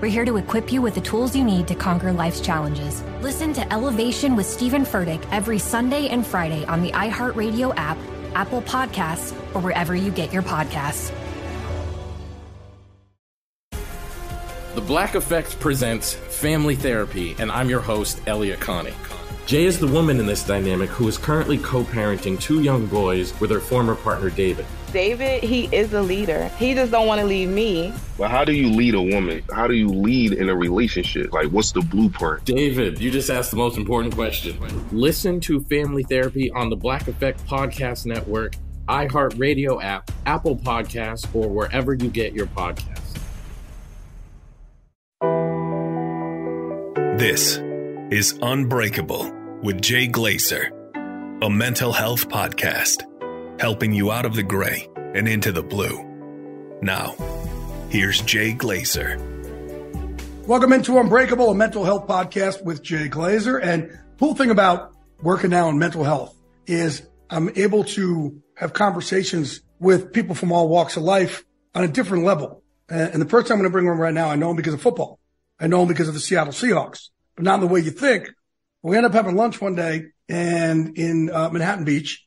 We're here to equip you with the tools you need to conquer life's challenges. Listen to Elevation with Stephen Furtick every Sunday and Friday on the iHeartRadio app, Apple Podcasts, or wherever you get your podcasts. The Black Effect presents Family Therapy, and I'm your host, Elliot Connie. Jay is the woman in this dynamic who is currently co parenting two young boys with her former partner, David. David, he is a leader. He just don't want to leave me. Well, how do you lead a woman? How do you lead in a relationship? Like, what's the blueprint? David, you just asked the most important question. Listen to Family Therapy on the Black Effect Podcast Network, iHeartRadio app, Apple Podcasts, or wherever you get your podcasts. This is Unbreakable with Jay Glazer, a mental health podcast helping you out of the gray and into the blue. Now, here's Jay Glazer. Welcome into Unbreakable, a mental health podcast with Jay Glazer. And cool thing about working now in mental health is I'm able to have conversations with people from all walks of life on a different level. And the person I'm going to bring on right now, I know him because of football. I know him because of the Seattle Seahawks, but not in the way you think. We end up having lunch one day and in uh, Manhattan Beach.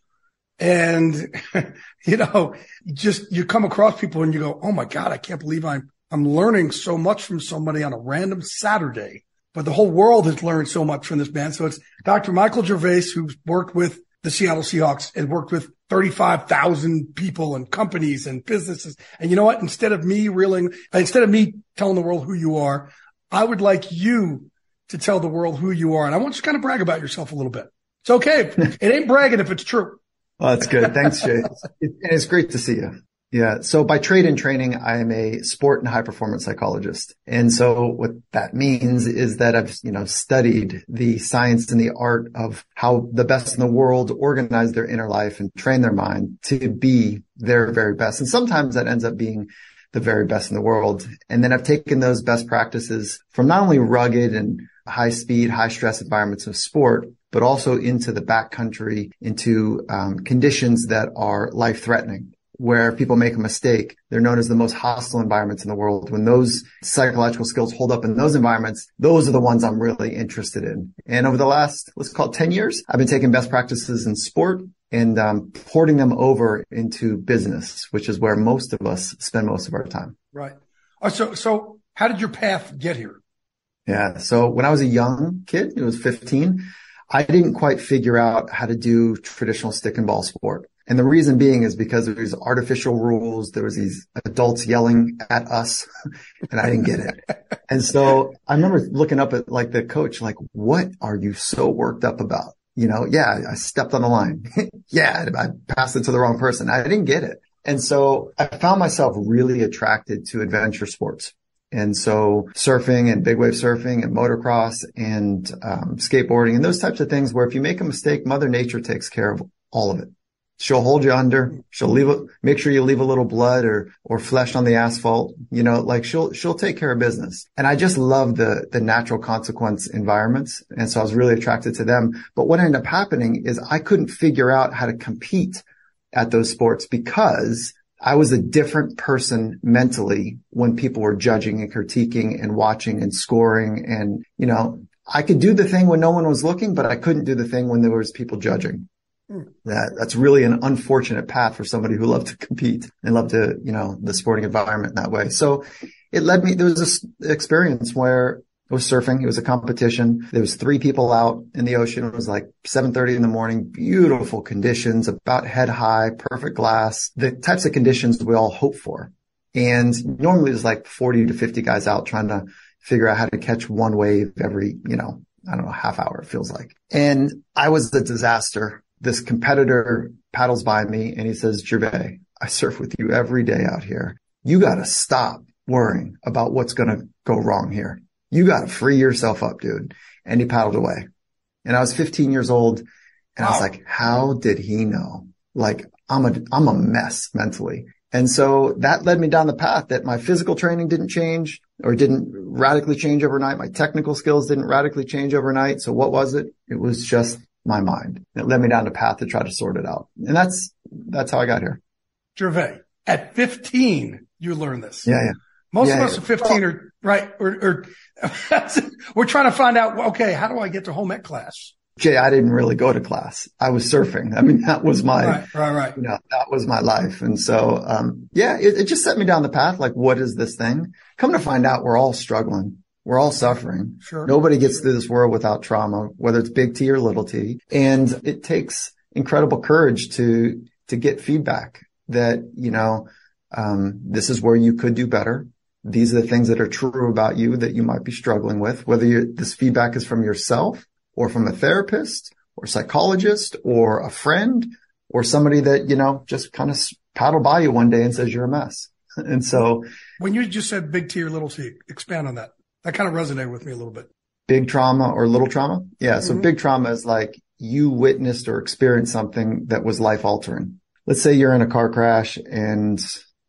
And, you know, just you come across people and you go, Oh my God, I can't believe I'm, I'm learning so much from somebody on a random Saturday. But the whole world has learned so much from this man. So it's Dr. Michael Gervais, who's worked with the Seattle Seahawks and worked with 35,000 people and companies and businesses. And you know what? Instead of me reeling, instead of me telling the world who you are, I would like you to tell the world who you are. And I want you to kind of brag about yourself a little bit. It's okay. it ain't bragging if it's true. Well, that's good. Thanks, Jay. it's great to see you. Yeah. So by trade and training, I am a sport and high performance psychologist. And so what that means is that I've, you know, studied the science and the art of how the best in the world organize their inner life and train their mind to be their very best. And sometimes that ends up being the very best in the world. And then I've taken those best practices from not only rugged and high speed, high stress environments of sport, but also into the backcountry, into um, conditions that are life threatening where people make a mistake. They're known as the most hostile environments in the world. When those psychological skills hold up in those environments, those are the ones I'm really interested in. And over the last, let's call it 10 years, I've been taking best practices in sport and um, porting them over into business, which is where most of us spend most of our time. Right. Uh, so, so how did your path get here? Yeah. So when I was a young kid, it was 15, I didn't quite figure out how to do traditional stick and ball sport. And the reason being is because there was artificial rules. There was these adults yelling at us and I didn't get it. And so I remember looking up at like the coach, like, what are you so worked up about? You know, yeah, I stepped on the line. yeah, I passed it to the wrong person. I didn't get it. And so I found myself really attracted to adventure sports. And so surfing and big wave surfing and motocross and um, skateboarding and those types of things where if you make a mistake, mother nature takes care of all of it. She'll hold you under. She'll leave a, make sure you leave a little blood or, or flesh on the asphalt. You know, like she'll, she'll take care of business. And I just love the, the natural consequence environments. And so I was really attracted to them. But what ended up happening is I couldn't figure out how to compete at those sports because I was a different person mentally when people were judging and critiquing and watching and scoring. And, you know, I could do the thing when no one was looking, but I couldn't do the thing when there was people judging. Hmm. That that's really an unfortunate path for somebody who loved to compete and loved to, you know, the sporting environment that way. So it led me, there was this experience where It was surfing. It was a competition. There was three people out in the ocean. It was like 7.30 in the morning, beautiful conditions, about head high, perfect glass, the types of conditions we all hope for. And normally there's like 40 to 50 guys out trying to figure out how to catch one wave every, you know, I don't know, half hour, it feels like. And I was the disaster. This competitor paddles by me and he says, Gervais, I surf with you every day out here. You got to stop worrying about what's going to go wrong here you got to free yourself up, dude. And he paddled away. And I was 15 years old and wow. I was like, how did he know? Like I'm a, I'm a mess mentally. And so that led me down the path that my physical training didn't change or didn't radically change overnight. My technical skills didn't radically change overnight. So what was it? It was just my mind. It led me down the path to try to sort it out. And that's, that's how I got here. Gervais, at 15, you learned this. Yeah. Yeah. Most yeah, of us are at 15 or right. Or, or we're trying to find out, okay, how do I get to home ec class? Jay, I didn't really go to class. I was surfing. I mean, that was my, right, right, right. You know, that was my life. And so, um, yeah, it, it just set me down the path. Like, what is this thing? Come to find out, we're all struggling. We're all suffering. Sure. Nobody gets through this world without trauma, whether it's big T or little t. And it takes incredible courage to, to get feedback that, you know, um, this is where you could do better these are the things that are true about you that you might be struggling with, whether this feedback is from yourself or from a therapist or psychologist or a friend or somebody that, you know, just kind of paddle by you one day and says you're a mess. And so when you just said big T or little T, expand on that. That kind of resonated with me a little bit. Big trauma or little trauma? Yeah. So mm-hmm. big trauma is like you witnessed or experienced something that was life altering. Let's say you're in a car crash and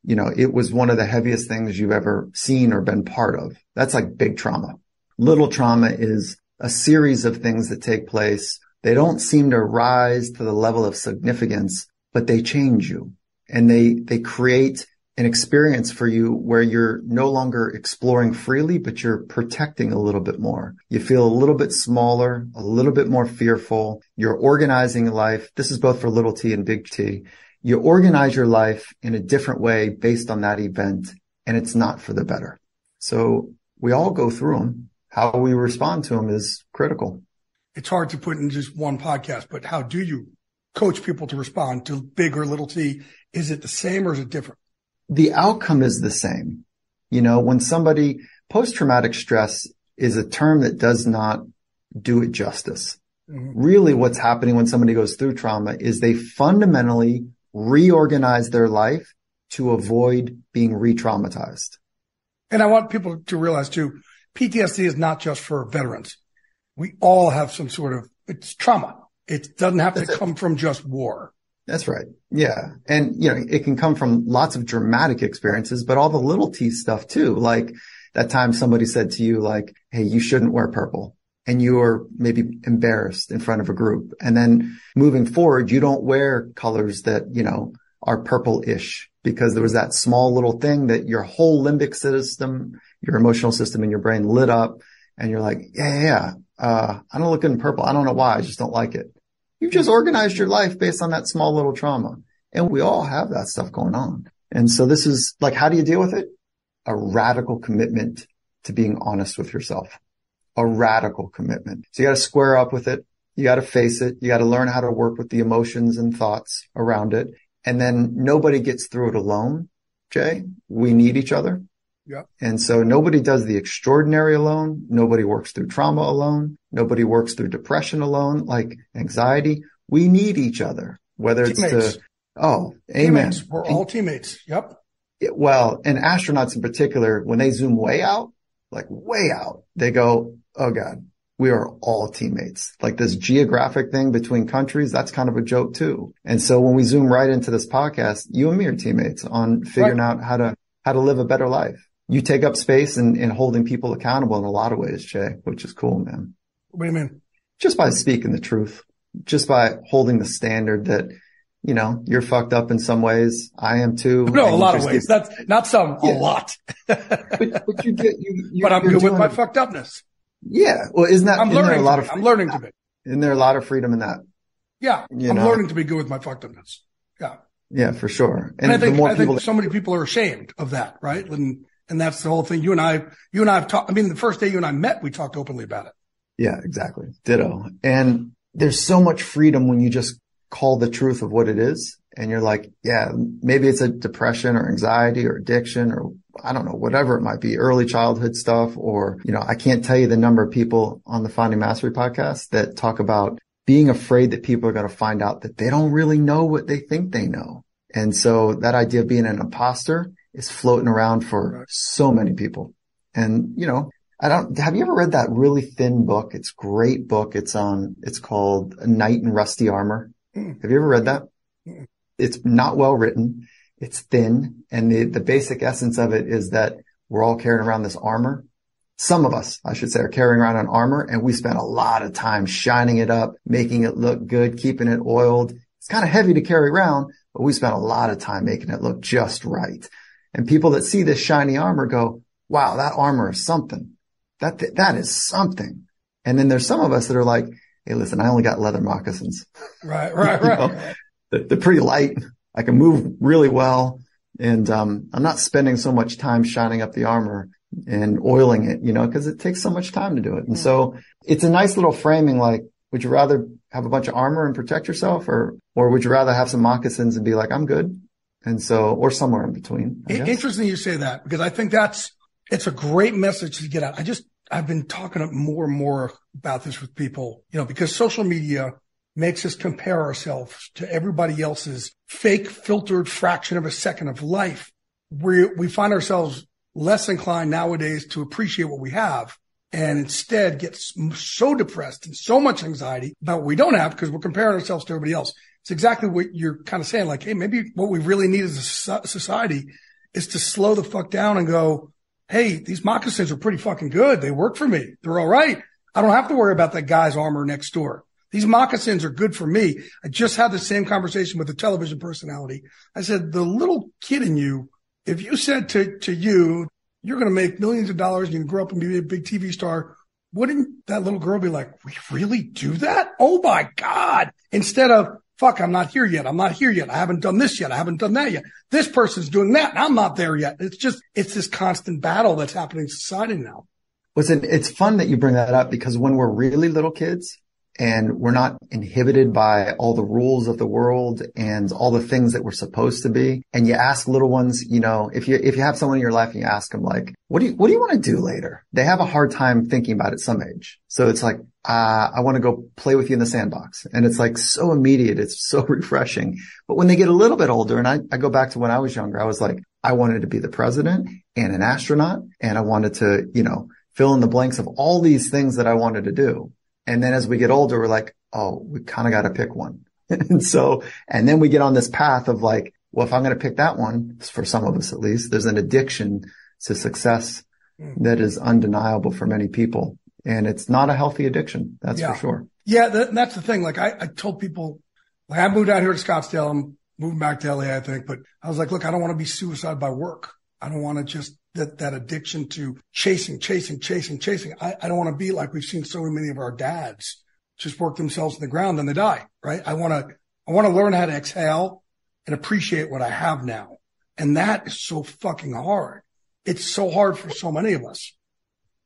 you know, it was one of the heaviest things you've ever seen or been part of. That's like big trauma. Little trauma is a series of things that take place. They don't seem to rise to the level of significance, but they change you and they, they create an experience for you where you're no longer exploring freely, but you're protecting a little bit more. You feel a little bit smaller, a little bit more fearful. You're organizing life. This is both for little t and big T you organize your life in a different way based on that event and it's not for the better. So we all go through them. How we respond to them is critical. It's hard to put in just one podcast, but how do you coach people to respond to big or little T? Is it the same or is it different? The outcome is the same. You know, when somebody post traumatic stress is a term that does not do it justice. Mm-hmm. Really what's happening when somebody goes through trauma is they fundamentally reorganize their life to avoid being re-traumatized. And I want people to realize too, PTSD is not just for veterans. We all have some sort of, it's trauma. It doesn't have That's to come from just war. That's right. Yeah. And, you know, it can come from lots of dramatic experiences, but all the little T stuff too. Like that time somebody said to you, like, Hey, you shouldn't wear purple and you're maybe embarrassed in front of a group. And then moving forward, you don't wear colors that, you know, are purple-ish because there was that small little thing that your whole limbic system, your emotional system in your brain lit up and you're like, yeah, yeah, yeah. Uh, I don't look good in purple. I don't know why. I just don't like it. You've just organized your life based on that small little trauma. And we all have that stuff going on. And so this is like, how do you deal with it? A radical commitment to being honest with yourself a radical commitment. So you got to square up with it. You got to face it. You got to learn how to work with the emotions and thoughts around it. And then nobody gets through it alone. Jay, we need each other. Yeah. And so nobody does the extraordinary alone. Nobody works through trauma alone. Nobody works through depression alone, like anxiety. We need each other, whether teammates. it's to, oh, amen. Teammates. We're all teammates. Yep. It, well, and astronauts in particular, when they zoom way out, like way out, they go, oh God, we are all teammates. Like this geographic thing between countries, that's kind of a joke too. And so when we zoom right into this podcast, you and me are teammates on figuring right. out how to, how to live a better life. You take up space and, and holding people accountable in a lot of ways, Jay, which is cool, man. What do you mean? Just by speaking the truth, just by holding the standard that, you know, you're fucked up in some ways. I am too. No, a lot of ways. Get, That's not some, yeah. a lot. but, but you get, you, but I'm good with my fucked upness. Yeah. Well, isn't that, I'm isn't learning a lot of, I'm learning to be. Isn't there a lot of freedom in that? Yeah. You I'm know? learning to be good with my fucked upness. Yeah. Yeah, for sure. And, and I think, I think so many people are ashamed of that, right? And, And that's the whole thing. You and I, you and I have talked. I mean, the first day you and I met, we talked openly about it. Yeah, exactly. Ditto. And there's so much freedom when you just call the truth of what it is. And you're like, yeah, maybe it's a depression or anxiety or addiction or I don't know, whatever it might be, early childhood stuff. Or, you know, I can't tell you the number of people on the Finding Mastery podcast that talk about being afraid that people are going to find out that they don't really know what they think they know. And so that idea of being an imposter is floating around for so many people. And, you know, I don't, have you ever read that really thin book? It's great book. It's on, it's called Knight in Rusty Armor. Hmm. Have you ever read that? Hmm. It's not well written. It's thin. And the, the basic essence of it is that we're all carrying around this armor. Some of us, I should say, are carrying around an armor and we spend a lot of time shining it up, making it look good, keeping it oiled. It's kind of heavy to carry around, but we spend a lot of time making it look just right. And people that see this shiny armor go, wow, that armor is something. That, that is something. And then there's some of us that are like, Hey, listen, I only got leather moccasins. Right, right, right. know, they're, they're, pretty light. I can move really well. And, um, I'm not spending so much time shining up the armor and oiling it, you know, cause it takes so much time to do it. And so it's a nice little framing. Like, would you rather have a bunch of armor and protect yourself or, or would you rather have some moccasins and be like, I'm good? And so, or somewhere in between. Interesting you say that because I think that's, it's a great message to get out. I just, I've been talking more and more about this with people, you know, because social media makes us compare ourselves to everybody else's fake filtered fraction of a second of life. We, we find ourselves less inclined nowadays to appreciate what we have and instead get so depressed and so much anxiety about what we don't have because we're comparing ourselves to everybody else. It's exactly what you're kind of saying. Like, Hey, maybe what we really need as a society is to slow the fuck down and go, Hey, these moccasins are pretty fucking good. They work for me. They're all right. I don't have to worry about that guy's armor next door. These moccasins are good for me. I just had the same conversation with a television personality. I said, the little kid in you, if you said to, to you, you're going to make millions of dollars and you can grow up and be a big TV star, wouldn't that little girl be like, we really do that? Oh my God. Instead of, fuck, I'm not here yet. I'm not here yet. I haven't done this yet. I haven't done that yet. This person's doing that and I'm not there yet. It's just, it's this constant battle that's happening in society now. Listen, it's fun that you bring that up because when we're really little kids, and we're not inhibited by all the rules of the world and all the things that we're supposed to be. And you ask little ones, you know, if you, if you have someone in your life and you ask them like, what do you, what do you want to do later? They have a hard time thinking about it some age. So it's like, uh, I want to go play with you in the sandbox. And it's like so immediate. It's so refreshing. But when they get a little bit older and I, I go back to when I was younger, I was like, I wanted to be the president and an astronaut and I wanted to, you know, fill in the blanks of all these things that I wanted to do. And then as we get older, we're like, oh, we kind of got to pick one. and so, and then we get on this path of like, well, if I'm going to pick that one, for some of us at least, there's an addiction to success mm. that is undeniable for many people. And it's not a healthy addiction. That's yeah. for sure. Yeah. That, that's the thing. Like I, I told people, like I moved out here to Scottsdale. I'm moving back to LA, I think, but I was like, look, I don't want to be suicide by work. I don't want to just that, that addiction to chasing, chasing, chasing, chasing. I, I don't want to be like we've seen so many of our dads just work themselves in the ground and they die, right? I want to, I want to learn how to exhale and appreciate what I have now. And that is so fucking hard. It's so hard for so many of us.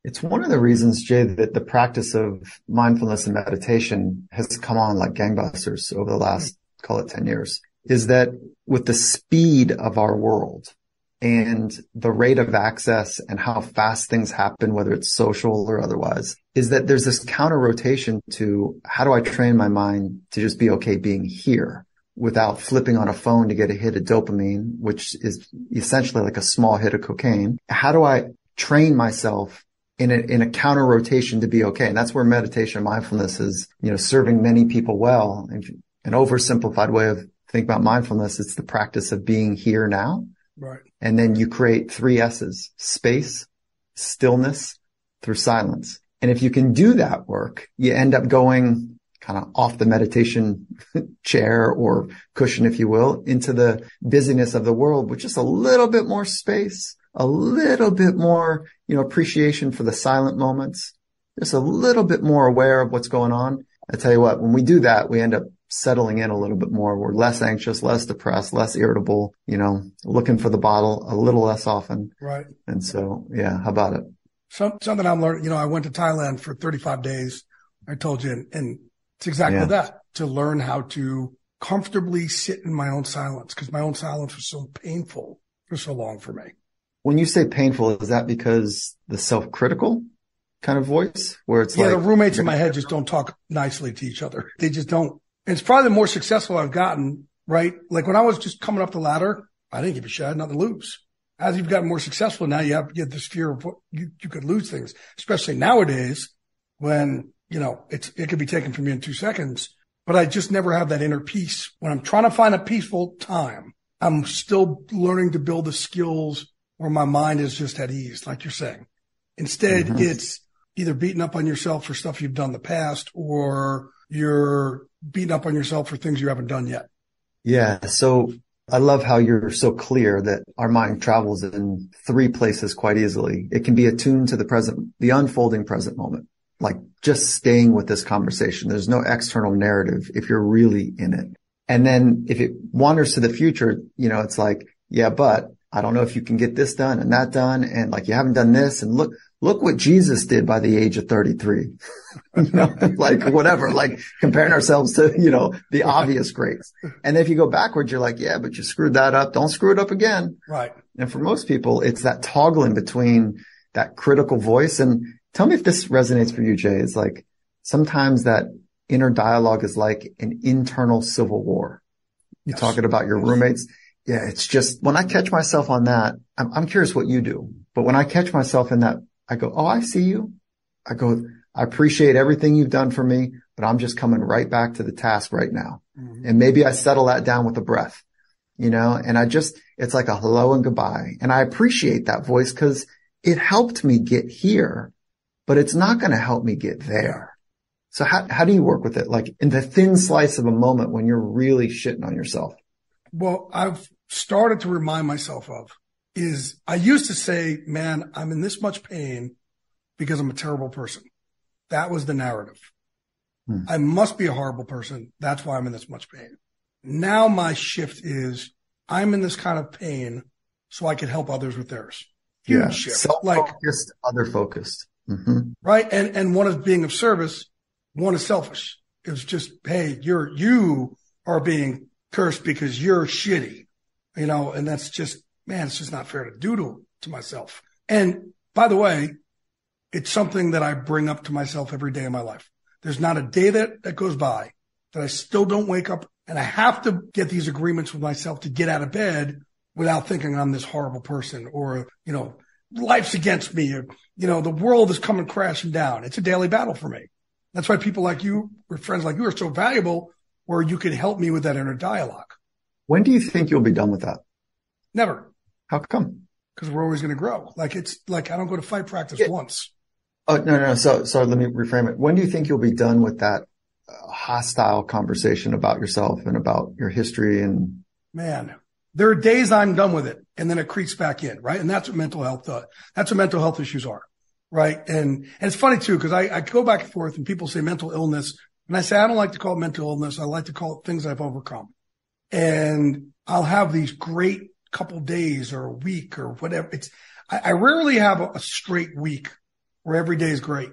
It's one of the reasons, Jay, that the practice of mindfulness and meditation has come on like gangbusters over the last, call it 10 years, is that with the speed of our world, and the rate of access and how fast things happen, whether it's social or otherwise, is that there's this counter rotation to how do I train my mind to just be okay being here without flipping on a phone to get a hit of dopamine, which is essentially like a small hit of cocaine. How do I train myself in a, in a counter rotation to be okay? And that's where meditation mindfulness is, you know, serving many people well. An oversimplified way of thinking about mindfulness, it's the practice of being here now Right. And then you create three S's, space, stillness through silence. And if you can do that work, you end up going kind of off the meditation chair or cushion, if you will, into the busyness of the world with just a little bit more space, a little bit more, you know, appreciation for the silent moments, just a little bit more aware of what's going on. I tell you what, when we do that, we end up settling in a little bit more. We're less anxious, less depressed, less irritable, you know, looking for the bottle a little less often. Right. And so, yeah, how about it? Some, something I'm learning, you know, I went to Thailand for 35 days. I told you, and, and it's exactly Yeah. that to learn how to comfortably sit in my own silence because my own silence was so painful for so long for me. When you say painful, is that because the self-critical kind of voice where it's yeah, like the roommates in my head just don't talk nicely to each other. They just don't. It's probably the more successful I've gotten, right? Like when I was just coming up the ladder, I didn't give a shit. I had nothing to lose. As you've gotten more successful now, you have, you have this fear of what you, you could lose things, especially nowadays when, you know, it's, it could be taken from you in two seconds. But I just never have that inner peace. When I'm trying to find a peaceful time, I'm still learning to build the skills where my mind is just at ease, like you're saying. Instead, Mhm. it's either beating up on yourself for stuff you've done in the past or you're beating up on yourself for things you haven't done yet. Yeah. So I love how you're so clear that our mind travels in three places quite easily. It can be attuned to the present, the unfolding present moment, like just staying with this conversation. There's no external narrative if you're really in it. And then if it wanders to the future, you know, it's like, yeah, but I don't know if you can get this done and that done. And like you haven't done this and look, look what Jesus did by the age of 33. you know, like whatever, like comparing ourselves to, you know, the obvious greats. And if you go backwards, you're like, yeah, but you screwed that up. Don't screw it up again. Right. And for most people, it's that toggling between that critical voice. And tell me if this resonates for you, Jay. It's like sometimes that inner dialogue is like an internal civil war. You're Yes. talking about your roommates. Yeah. It's just when I catch myself on that, I'm, I'm curious what you do, but when I catch myself in that, I go, Oh, I see you. I go, I appreciate everything you've done for me, but I'm just coming right back to the task right now. Mm-hmm. And maybe I settle that down with a breath, you know, and I just, it's like a hello and goodbye. And I appreciate that voice because it helped me get here, but it's not going to help me get there. So how, how do you work with it? Like in the thin slice of a moment when you're really shitting on yourself? Well, I've started to remind myself of is I used to say, man, I'm in this much pain because I'm a terrible person. That was the narrative. Hmm. I must be a horrible person. That's why I'm in this much pain. Now my shift is I'm in this kind of pain so I can help others with theirs. Huge shift. Like, Self-focused, other focused. hmm right? And and one is being of service, one is selfish. It's just, hey, you're you are being cursed because you're shitty, you know, and that's just man, it's just not fair to do to to myself. And by the way, it's something that I bring up to myself every day of my life. There's not a day that that goes by that I still don't wake up and I have to get these agreements with myself to get out of bed without thinking I'm this horrible person or, you know, life's against me or, you know, the world is coming crashing down. It's a daily battle for me. That's why people like you or friends like you are so valuable where you can help me with that inner dialogue. When do you think you'll be done with that? Never. How come? Because we're always going to grow. Like it's like I don't go to fight practice Yeah. once. Oh, no, no. So, so let me reframe it. When do you think you'll be done with that uh, hostile conversation about yourself and about your history and Man, there are days I'm done with it and then it creeps back in, right? And that's what mental health does. That's what mental health issues are, right? And, and it's funny too, because I, I go back and forth and people say mental illness. And I say, I don't like to call it mental illness. I like to call it things I've overcome. And I'll have these great couple days or a week or whatever. It's, I, I rarely have a, a straight week where every day is great.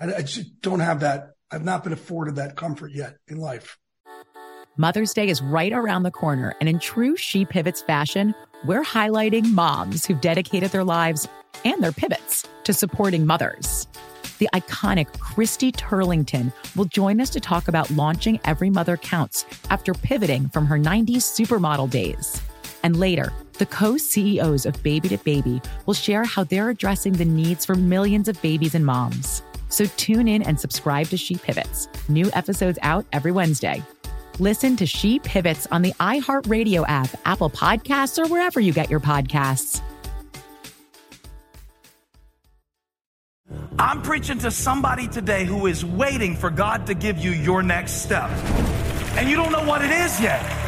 I, I just don't have that. I've not been afforded that comfort yet in life. Mother's Day is right around the corner, and in true She Pivots fashion, we're highlighting moms who've dedicated their lives and their pivots to supporting mothers. The iconic Christy Turlington will join us to talk about launching Every Mother Counts after pivoting from her 90s supermodel days. And later, the co CEOs of Baby to Baby will share how they're addressing the needs for millions of babies and moms. So tune in and subscribe to She Pivots. New episodes out every Wednesday. Listen to She Pivots on the iHeartRadio app, Apple Podcasts, or wherever you get your podcasts. I'm preaching to somebody today who is waiting for God to give you your next step. And you don't know what it is yet.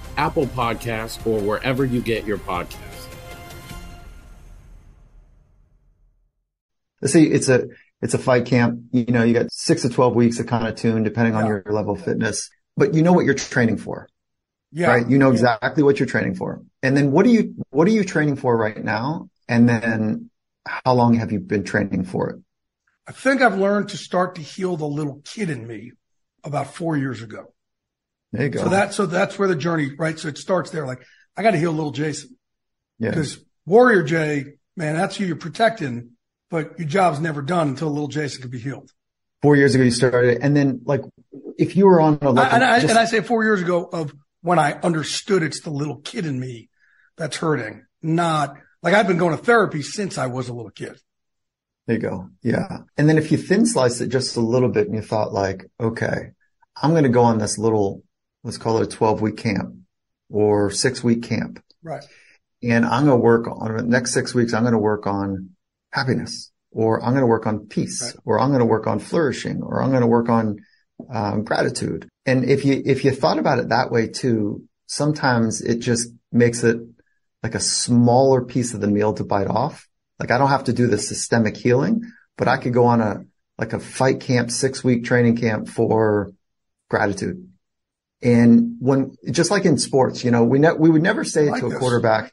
Apple Podcasts, or wherever you get your podcasts. Let's see, it's a, it's a fight camp. You know, you got six to 12 weeks of kind of tune depending on Yeah. your level of fitness, but you know what you're training for, Yeah. right? You know exactly what you're training for. And then what are you, what are you training for right now? And then how long have you been training for it? I think I've learned to start to heal the little kid in me about four years ago. There you go. So that, so that's where the journey, right? So it starts there. Like I got to heal little Jason yeah. because Warrior Jay, man, that's who you're protecting, but your job's never done until little Jason can be healed. Four years ago you started. And then like, if you were on a, and, I, just- and I say four years ago of when I understood it's the little kid in me that's hurting, not like I've been going to therapy since I was a little kid. There you go. Yeah. And then if you thin slice it just a little bit and you thought like, okay, I'm going to go on this little, let's call it a 12 week camp or six week camp. Right. And I'm going to work on the next six weeks. I'm going to work on happiness or I'm going to work on peace Right. or I'm going to work on flourishing or I'm going to work on um, gratitude. And if you, if you thought about it that way too, sometimes it just makes it like a smaller piece of the meal to bite off. Like I don't have to do the systemic healing, but I could go on a, like a fight camp, six week training camp for gratitude. And when, just like in sports, you know, we ne- we would never say like to a this. quarterback,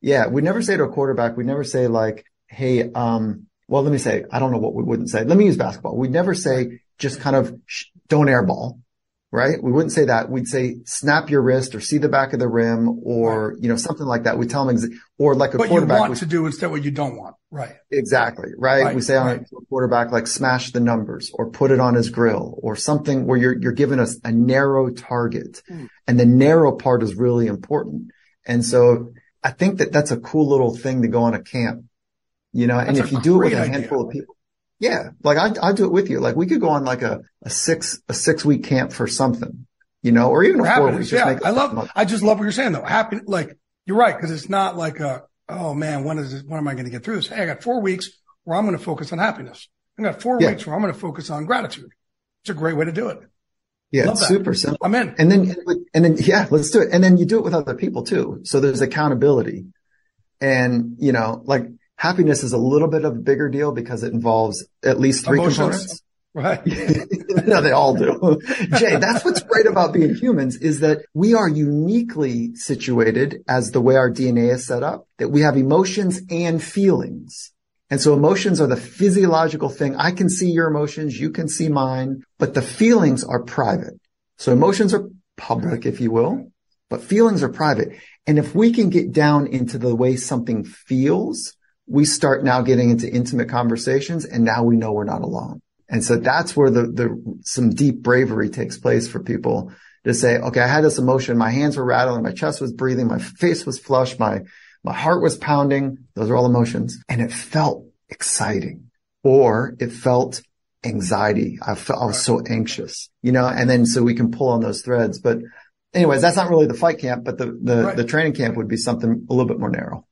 yeah, we'd never say to a quarterback, we'd never say like, Hey, um, well, let me say, I don't know what we wouldn't say. Let me use basketball. We'd never say just kind of sh- don't airball, right? We wouldn't say that. We'd say snap your wrist or see the back of the rim or, you know, something like that. We tell them, exa- or like a But you want we- to do instead what you don't want. Right. Exactly. Right. Right, we say on right. a quarterback, like smash the numbers or put it on his grill or something where you're, you're given us a narrow target Mm. and the narrow part is really important. And so I think that that's a cool little thing to go on a camp, you know, and if you do it with a great idea. handful of people, yeah, like I, I do it with you. Like we could go on like a, a six, a six week camp for something, you know, or even a four. Just Yeah. make I love, I just love what you're saying though. Happy, like you're right. Cause it's not like a, oh man, when is it, when am I going to get through this? Hey, I got four weeks where I'm going to focus on happiness. I got four Yeah. weeks where I'm going to focus on gratitude. It's a great way to do it. yeah, love it's that. super simple. I'm in. And then, and then, yeah, let's do it. And then you do it with other people too. So there's accountability and, you know, like happiness is a little bit of a bigger deal because it involves at least three Emotions. components. Right. no, they all do. Jay, that's what's great about being humans is that we are uniquely situated as the way our DNA is set up, that we have emotions and feelings. And so emotions are the physiological thing. I can see your emotions. You can see mine, but the feelings are private. So emotions are public, if you will, but feelings are private. And if we can get down into the way something feels, we start now getting into intimate conversations and now we know we're not alone. And so that's where the, the, some deep bravery takes place for people to say, okay, I had this emotion. My hands were rattling. My chest was breathing. My face was flushed. My, my heart was pounding. Those are all emotions. And it felt exciting or it felt anxiety. I felt I was so anxious, you know, and then so we can pull on those threads. But anyways, that's not really the fight camp, but the, the, Right. the training camp would be something a little bit more narrow.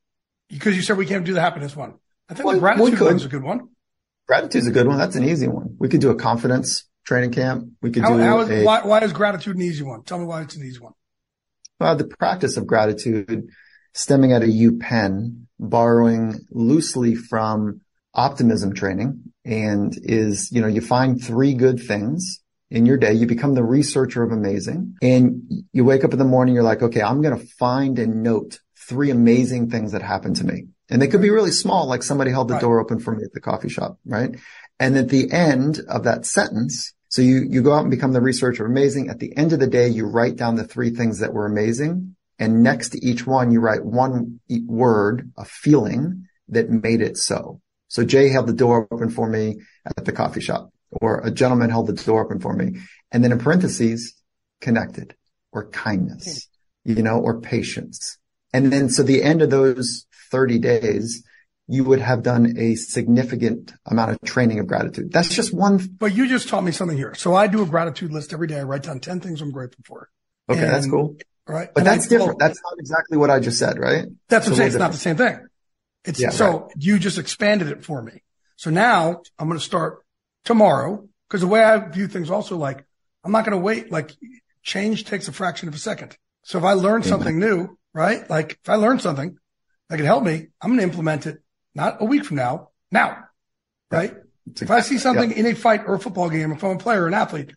Because you said we can't do the happiness one. I think Well, the gratitude could. one's a good one. Gratitude's a good one. That's an easy one. We could do a confidence training camp. We could How, do how is, a, why, why is gratitude an easy one? Tell me why it's an easy one. Well, the practice of gratitude stemming out of U Penn, borrowing loosely from optimism training and is, you know, you find three good things in your day. You become the researcher of amazing and you wake up in the morning. You're like, okay, I'm going to find and note three amazing things that happened to me. And they could be really small, like somebody held the Right. door open for me at the coffee shop, right? And at the end of that sentence, so you, you go out and become the researcher amazing. At the end of the day, you write down the three things that were amazing. And next to each one, you write one word, a feeling that made it so. So Jay held the door open for me at the coffee shop or a gentleman held the door open for me. And then in parentheses, connected or kindness, you know, or patience. And then so the end of those 30 days, you would have done a significant amount of training of gratitude. That's just one. But you just taught me something here. So I do a gratitude list every day. I write down 10 things I'm grateful for. Okay. that's cool. Right. But And I- that's different. well, That's not exactly what I just said, right? That's what I'm saying. It's little not the same thing. It's Yeah, so you just expanded it for me. So now I'm going to start tomorrow because the way I view things also like I'm not going to wait. Like change takes a fraction of a second. So if I learn something new, right? Like if I learn something that can help me, I'm going to implement it not a week from now, now, right? If I see something in a fight or a football game, if I'm a player or an athlete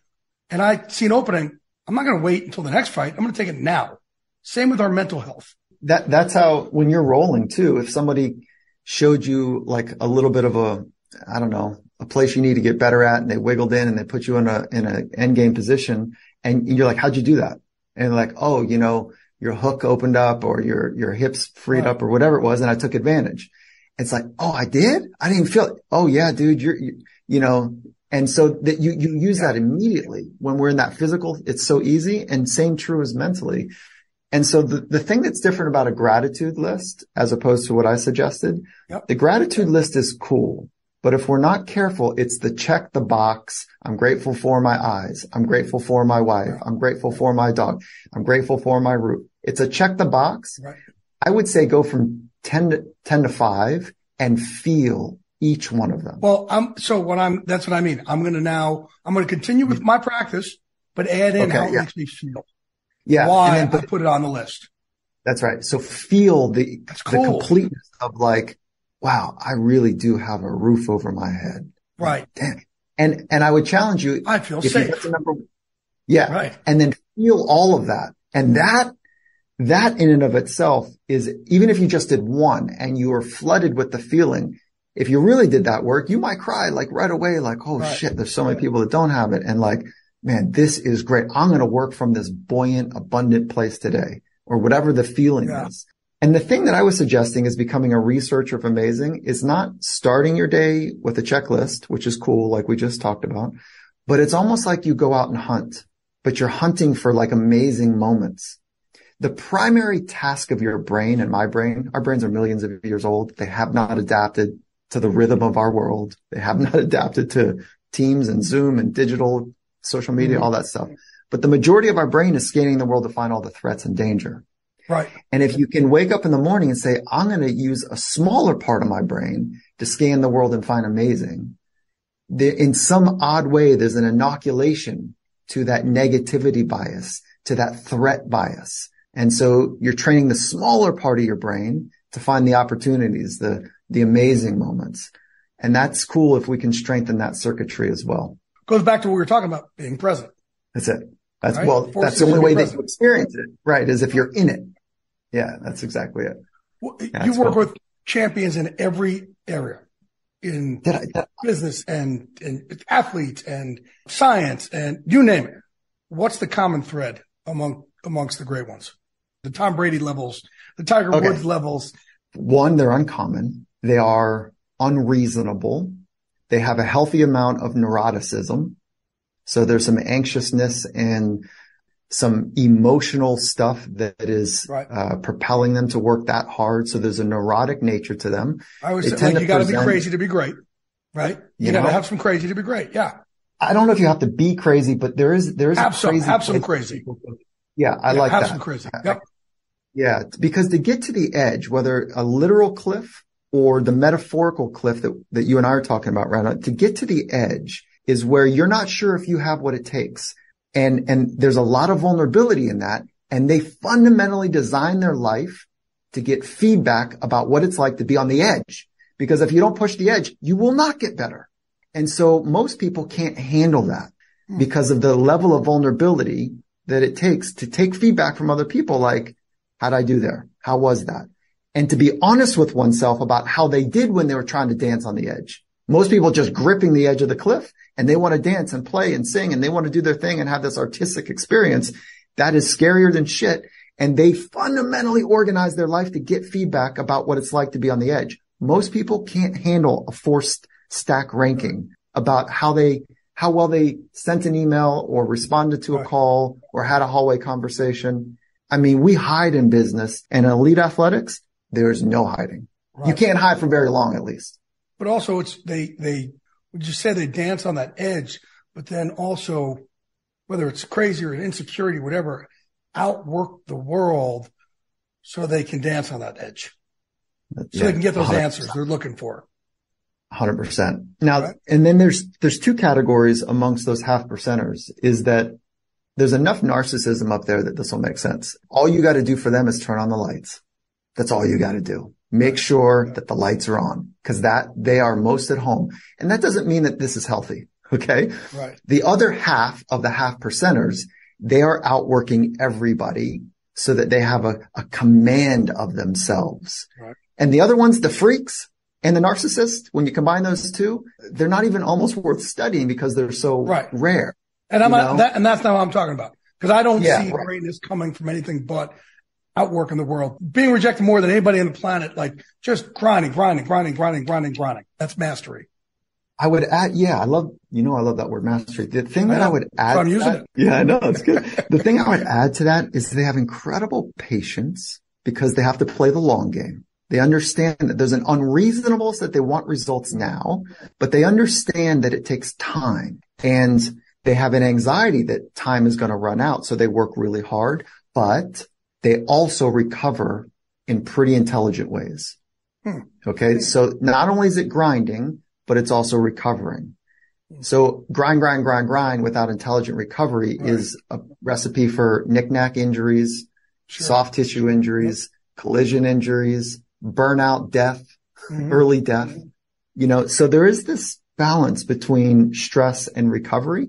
and I see an opening, I'm not going to wait until the next fight. I'm going to take it now. Same with our mental health. that that's how when you're rolling too if somebody showed you like a little bit of a i don't know a place you need to get better at and they wiggled in and they put you in a in a end game position and you're like how'd you do that and like oh you know your hook opened up or your your hips freed up or whatever it was and i took advantage it's like oh i did i didn't even feel it oh yeah dude you're you, you know and so that you you use that immediately when we're in that physical it's so easy and same true as mentally and so the, the thing that's different about a gratitude list as opposed to what I suggested, Yep. the gratitude list is cool. But if we're not careful, it's the check the box. I'm grateful for my eyes. I'm grateful for my wife. I'm grateful for my dog. I'm grateful for my roof. It's a check the box. Right. I would say go from 10 to 10 to five and feel each one of them. Well, I'm so what I'm. That's what I mean. I'm going to now. I'm going to continue with my practice, but add in Okay, how it yeah. makes me feel. Yeah. Why and then- I put it on the list. That's right. So feel the, the cool. completeness of like, wow, I really do have a roof over my head. Right. Damn. And, and I would challenge you. I feel safe. number, yeah. Right. And then feel all of that. And that, that in and of itself is, even if you just did one and you were flooded with the feeling, if you really did that work, you might cry like right away, like, oh Right. shit, there's so many people that don't have it. And like, man, this is great. I'm going to work from this buoyant, abundant place today or whatever the feeling Yeah. is. And the thing that I was suggesting is becoming a researcher of amazing is not starting your day with a checklist, which is cool, like we just talked about, but it's almost like you go out and hunt, but you're hunting for like amazing moments. The primary task of your brain and my brain, our brains are millions of years old. They have not adapted to the rhythm of our world. They have not adapted to Teams and Zoom and digital social media, all that stuff. But the majority of our brain is scanning the world to find all the threats and danger. Right. And if you can wake up in the morning and say, I'm going to use a smaller part of my brain to scan the world and find amazing, there, in some odd way, there's an inoculation to that negativity bias, to that threat bias. And so you're training the smaller part of your brain to find the opportunities, the, the amazing moments. And that's cool if we can strengthen that circuitry as well. Goes back to what we were talking about being present. That's it. That's Right. well, Forces that's the only way be that you experience it, right? Is if you're in it. Yeah, that's exactly it. Well, Yeah, you work cool. with champions in every area, in Did I, did I- business and, and athletes and science and you name it. What's the common thread among amongst the great ones? The Tom Brady levels, the Tiger Okay. Woods levels. one, they're uncommon. They are unreasonable. They have a healthy amount of neuroticism. So there's some anxiousness and some emotional stuff that is Right. uh, propelling them to work that hard. So there's a neurotic nature to them. I always say, like, you got to be crazy to be great. Right. You, you got to have some crazy to be great. Yeah. I don't know if you have to be crazy, but there is, there is have some, crazy. Have some crazy. Yeah. I yeah, like have that. some crazy. Yep. Yeah. Because to get to the edge, whether a literal cliff or the metaphorical cliff that, that you and I are talking about right now, to get to the edge is where you're not sure if you have what it takes. And, and there's a lot of vulnerability in that. And they fundamentally design their life to get feedback about what it's like to be on the edge. Because if you don't push the edge, you will not get better. And so most people can't handle that hmm. because of the level of vulnerability that it takes to take feedback from other people. Like, how'd I do there? How was that? And to be honest with oneself about how they did when they were trying to dance on the edge. Most people just gripping the edge of the cliff and they want to dance and play and sing and they want to do their thing and have this artistic experience. That is scarier than shit. And they fundamentally organize their life to get feedback about what it's like to be on the edge. Most people can't handle a forced stack ranking about how they, how well they sent an email or responded to a call or had a hallway conversation. I mean, we hide in business and elite athletics. There's no hiding. Right. You can't hide for very long, at least. But also it's, they, they, would you say they dance on that edge, but then also whether it's crazy or insecurity, whatever, outwork the world so they can dance on that edge. So yeah, they can get those 100%. answers they're looking for. Hundred percent. Now, right. and then there's, there's two categories amongst those half percenters is that there's enough narcissism up there that this will make sense. All you got to do for them is turn on the lights. That's all you got to do. Make sure that the lights are on because that they are most at home. And that doesn't mean that this is healthy. Okay. Right. The other half of the half percenters, they are outworking everybody so that they have a, a command of themselves. Right. And the other ones, the freaks and the narcissists, when you combine those two, they're not even almost worth studying because they're so right. rare. And I'm not, that, and that's not what I'm talking about because I don't yeah, see right. greatness coming from anything but outworking the world, being rejected more than anybody on the planet, like just grinding, grinding, grinding, grinding, grinding, grinding. That's mastery. I would add, yeah, I love, you know, I love that word mastery. The thing I that I would add, I'm using that, it. Yeah, I know it's good. the thing I would add to that is they have incredible patience because they have to play the long game. They understand that there's an unreasonableness that they want results now, but they understand that it takes time and they have an anxiety that time is going to run out. So they work really hard, but they also recover in pretty intelligent ways. Hmm. Okay. So not only is it grinding, but it's also recovering. So grind, grind, grind, grind without intelligent recovery right. is a recipe for knickknack injuries, sure. soft tissue injuries, yep. collision injuries, burnout, death, mm-hmm. early death. You know, so there is this balance between stress and recovery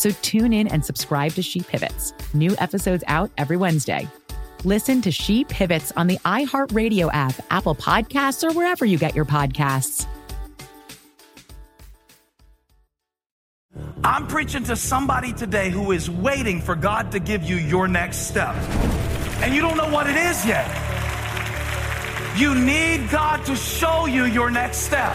So tune in and subscribe to She Pivots. New episodes out every Wednesday. Listen to She Pivots on the iHeartRadio app, Apple Podcasts, or wherever you get your podcasts. I'm preaching to somebody today who is waiting for God to give you your next step. And you don't know what it is yet. You need God to show you your next step.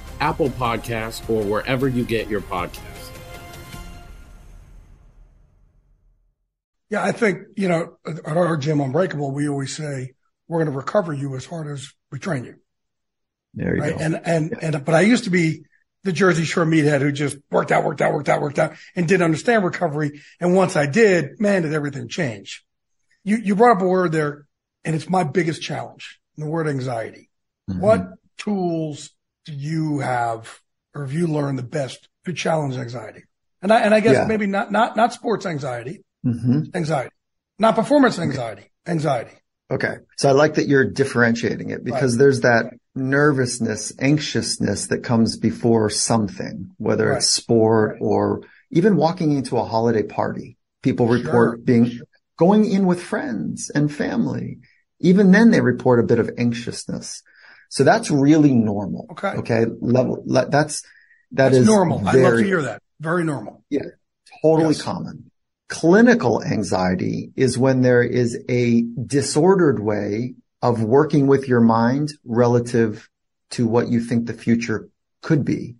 Apple Podcasts, or wherever you get your podcasts. Yeah, I think, you know, at our gym Unbreakable, we always say, we're going to recover you as hard as we train you. There you right? go. And, and, and, but I used to be the Jersey Shore meathead who just worked out, worked out, worked out, worked out and didn't understand recovery. And once I did, man, did everything change. You, you brought up a word there and it's my biggest challenge, the word anxiety. Mm-hmm. What tools do you have or have you learned the best to challenge anxiety? And I, and I guess Yeah. maybe not, not, not sports anxiety, hmm anxiety, not performance anxiety, anxiety. Okay. So I like that you're differentiating it because there's that nervousness, anxiousness that comes before something, whether Right. it's sport or even walking into a holiday party. People report Sure. being going in with friends and family. Even then they report a bit of anxiousness. So that's really normal. Okay. Okay. Level, le- that's, that That's is normal. I love to hear that. Very normal. yeah, totally Yes. common. Clinical anxiety is when there is a disordered way of working with your mind relative to what you think the future could be.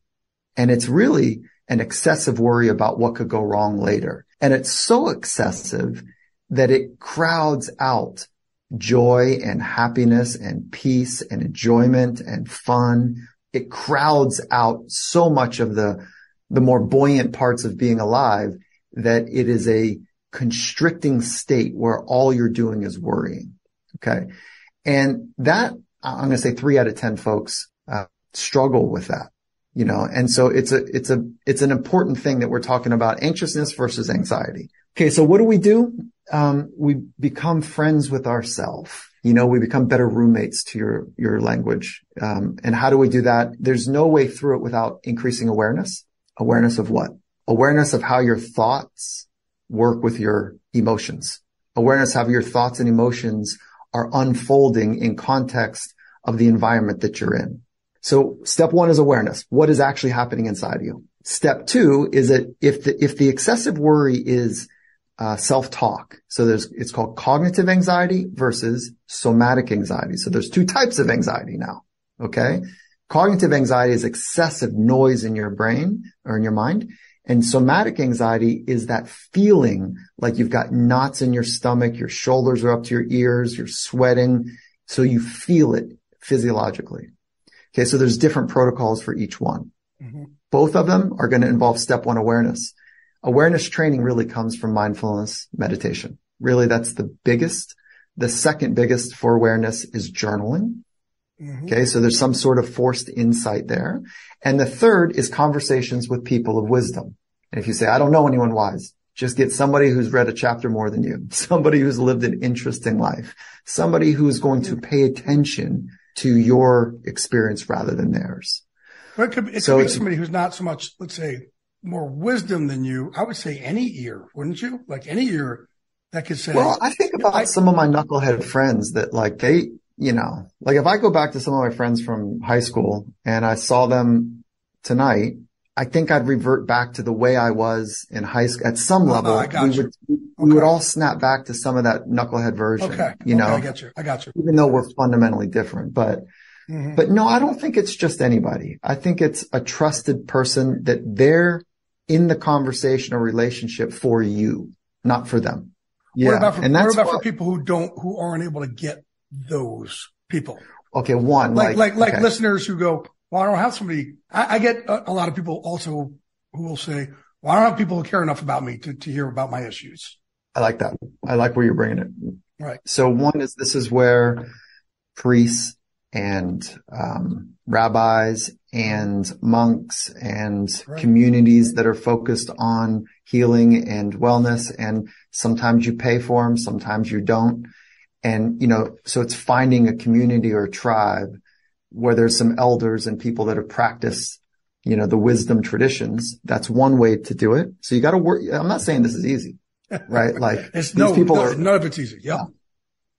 And it's really an excessive worry about what could go wrong later. And it's so excessive that it crowds out joy and happiness and peace and enjoyment and fun. It crowds out so much of the, the more buoyant parts of being alive that it is a constricting state where all you're doing is worrying. Okay. And that I'm going to say three out of 10 folks uh, struggle with that, you know, and so it's a, it's a, it's an important thing that we're talking about anxiousness versus anxiety. Okay. So what do we do? Um, we become friends with ourself. You know, we become better roommates to your, your language. Um, and how do we do that? There's no way through it without increasing awareness. Awareness of what? Awareness of how your thoughts work with your emotions. Awareness of how your thoughts and emotions are unfolding in context of the environment that you're in. So step one is awareness. What is actually happening inside you? Step two is that if the, if the excessive worry is uh, self-talk. So there's, it's called cognitive anxiety versus somatic anxiety. So there's two types of anxiety now. Okay. Cognitive anxiety is excessive noise in your brain or in your mind. And somatic anxiety is that feeling like you've got knots in your stomach, your shoulders are up to your ears, you're sweating. So you feel it physiologically. Okay. So there's different protocols for each one. Mm-hmm. Both of them are going to involve step one awareness. Awareness training really comes from mindfulness meditation. Really, that's the biggest. The second biggest for awareness is journaling. Mm-hmm. Okay. So there's some sort of forced insight there. And the third is conversations with people of wisdom. And if you say, I don't know anyone wise, just get somebody who's read a chapter more than you, somebody who's lived an interesting life, somebody who's going to pay attention to your experience rather than theirs. But it could, it could So be somebody who's not so much, let's say, more wisdom than you. I would say any ear, wouldn't you? Like any ear that could say, Well, I think about some of my knucklehead friends that like they, you know, like if I go back to some of my friends from high school and I saw them tonight, I think I'd revert back to the way I was in high school. At some Oh, level, I got we would, we would all snap back to some of that knucklehead version, okay, you know, okay, I got you. I got you. even though we're fundamentally different, but Mhm. but no, I don't think it's just anybody. I think it's a trusted person that they're in the conversation or relationship for you, not for them. Yeah. What about for, and what that's about why- for people who don't, who aren't able to get those people? okay. One, Like, like, like okay. listeners who go, well, I don't have somebody. I, I get a, a lot of people also who will say, well, I don't have people who care enough about me to, to hear about my issues. I like that. I like where you're bringing it. Right. So one is this is where priests, and um, rabbis Mm-hmm. and monks and right. communities that are focused on healing and wellness. And sometimes you pay for them, sometimes you don't. And, you know, so it's finding a community or a tribe where there's some elders and people that have practiced, you know, the wisdom traditions. That's one way to do it. So you got to work. I'm not saying this is easy, right? Like these no, people no, are none of it's easy. Yeah.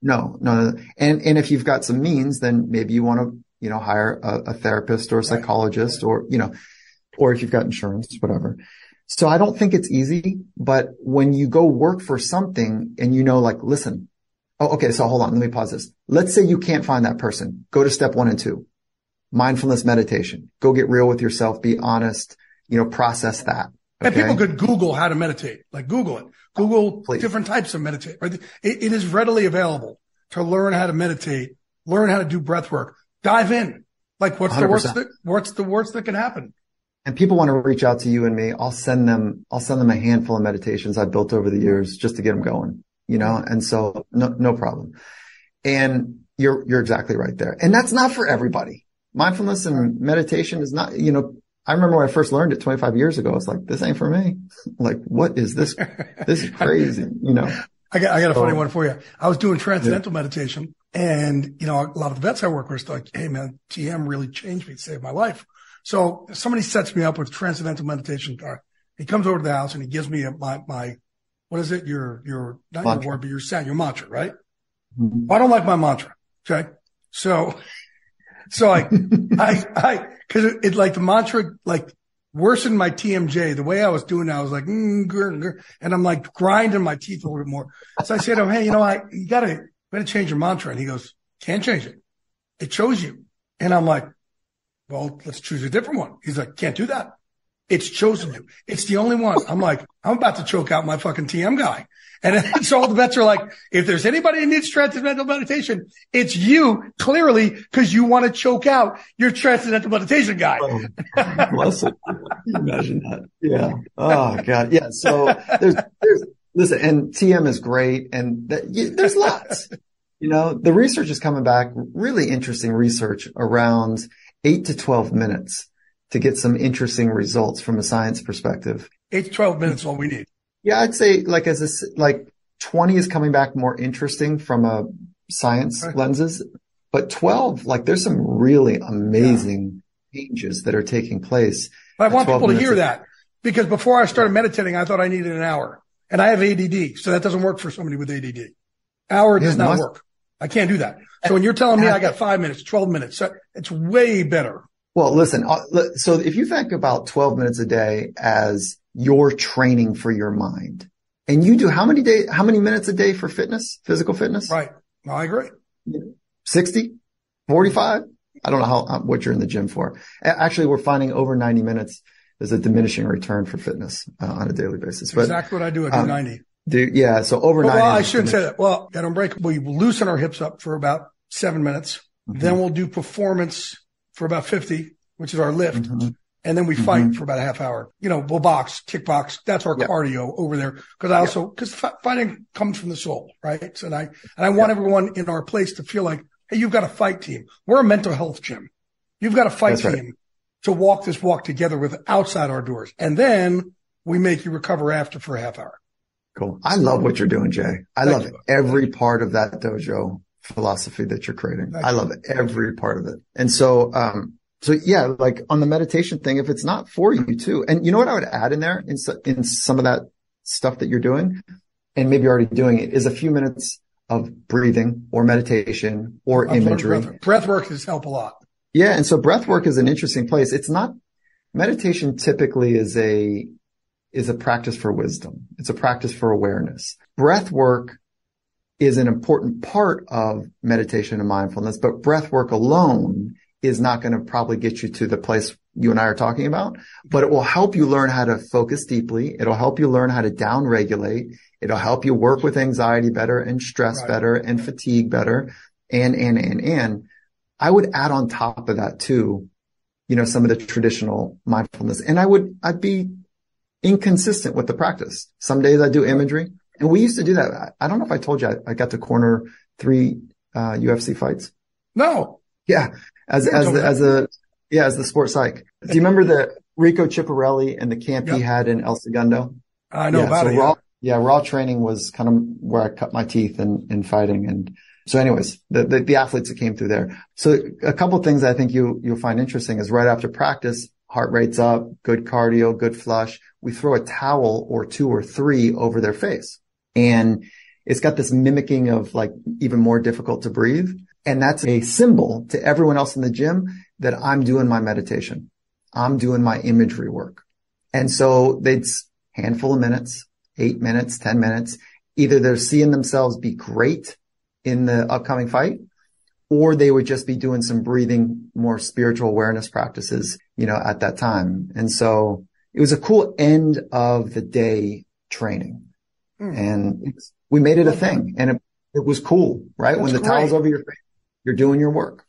No, no, no. And, and if you've got some means, then maybe you want to, you know, hire a, a therapist or a psychologist or, you know, or if you've got insurance, whatever. So I don't think it's easy, but when you go work for something and you know, like, listen, oh, okay. So hold on. Let me pause this. Let's say you can't find that person. Go to step one and two, mindfulness meditation. Go get real with yourself. Be honest, you know, process that. Okay? And people could Google how to meditate, like Google it. Google oh, Please. different types of meditate. Right? It, it is readily available to learn how to meditate, learn how to do breath work. Dive in. Like what's 100%. the worst that, what's the worst that can happen? And people want to reach out to you and me. I'll send them, I'll send them a handful of meditations I've built over the years just to get them going, you know? And so no, no problem. And you're, you're exactly right there. And that's not for everybody. Mindfulness and meditation is not, you know, I remember when I first learned it 25 years ago. It's like, this ain't for me. like, what is this? This is crazy, you know? I got, I got a funny one for you. I was doing transcendental yeah. meditation and, you know, a lot of the vets I work with are like, Hey man, TM really changed me, saved my life. So somebody sets me up with transcendental meditation guy. He comes over to the house and he gives me a, my, my, what is it? Your, your, not mantra. your word, but your sound, your mantra, right? Mm-hmm. I don't like my mantra. Okay. So, so I, I, I, cause it, it, like the mantra, like worsened my TMJ. The way I was doing it, I was like, mm, grr, grr, and I'm like grinding my teeth a little bit more. So I said to him, Hey, you know, I, you gotta, gotta change your mantra. And he goes, can't change it. It chose you. And I'm like, well, let's choose a different one. He's like, can't do that. It's chosen you. It's the only one. I'm like, I'm about to choke out my fucking TM guy. And so all the vets are like, if there's anybody who needs transcendental meditation, it's you clearly because you want to choke out your transcendental meditation guy. Oh, bless it. Imagine that. Yeah. Oh God. Yeah. So there's, there's, listen, and TM is great. And you, there's lots, you know, the research is coming back, really interesting research around eight to 12 minutes to get some interesting results from a science perspective. Eight to 12 minutes all we need. Yeah, I'd say like as a, like 20 is coming back more interesting from a science right. lenses, but 12, like there's some really amazing yeah. changes that are taking place. I want people to hear that because before I started meditating, I thought I needed an hour and I have ADD. So that doesn't work for somebody with ADD. Hour does not work. I can't do that. So when you're telling me I got five minutes, 12 minutes, it's way better. Well, listen, uh, so if you think about 12 minutes a day as your training for your mind. And you do how many day, how many minutes a day for fitness, physical fitness? Right. No, I agree. 60, 45. I don't know how, uh, what you're in the gym for. Actually, we're finding over 90 minutes is a diminishing return for fitness uh, on a daily basis. But, exactly what I do. at um, 90. Do, yeah. So over 90. Well, I shouldn't say that. Well, at Unbreakable, we loosen our hips up for about seven minutes. Mm-hmm. Then we'll do performance for about 50, which is our lift. Mm-hmm and then we mm-hmm. fight for about a half hour. You know, we'll box, kickbox. That's our cardio over there. Cause I also, cause fighting comes from the soul, right? So, and I, and I want everyone in our place to feel like, Hey, you've got a fight team. We're a mental health gym. You've got a fight That's team right. To walk this walk together with outside our doors. And then we make you recover after for a half hour. Cool. I love what you're doing, Jay. I Thank love you. every part of that dojo philosophy that you're creating. Thank I love it. Every part of it. And so, um, so yeah, like on the meditation thing, if it's not for you too, and you know what I would add in there in, in some of that stuff that you're doing, and maybe already doing it, is a few minutes of breathing or meditation or imagery. Breath, breath work has helped a lot. Yeah. And so breath work is an interesting place. It's not meditation typically is a, is a practice for wisdom. It's a practice for awareness. Breath work is an important part of meditation and mindfulness, but breath work alone is not going to probably get you to the place you and I are talking about, but it will help you learn how to focus deeply. It'll help you learn how to down regulate. It'll help you work with anxiety better and stress right. better and fatigue better. And, and, and, and I would add on top of that too, you know, some of the traditional mindfulness and I would, I'd be inconsistent with the practice. Some days I do imagery and we used to do that. I don't know if I told you I, I got to corner three, uh, UFC fights. No. Yeah. As, as the, as a, yeah, as the sports psych. Do you remember the Rico Chiapparelli and the camp yep. he had in El Segundo? I know yeah, about so it. Raw, yeah. Raw training was kind of where I cut my teeth in, in fighting. And so anyways, the, the, the athletes that came through there. So a couple things I think you, you'll find interesting is right after practice, heart rate's up, good cardio, good flush. We throw a towel or two or three over their face and it's got this mimicking of like even more difficult to breathe. And that's a symbol to everyone else in the gym that I'm doing my meditation. I'm doing my imagery work. And so they'd handful of minutes, eight minutes, 10 minutes. Either they're seeing themselves be great in the upcoming fight or they would just be doing some breathing, more spiritual awareness practices, you know, at that time. And so it was a cool end of the day training. Mm. And we made it a thing and it, it was cool, right? That's when the great. towel's over your face, you're doing your work.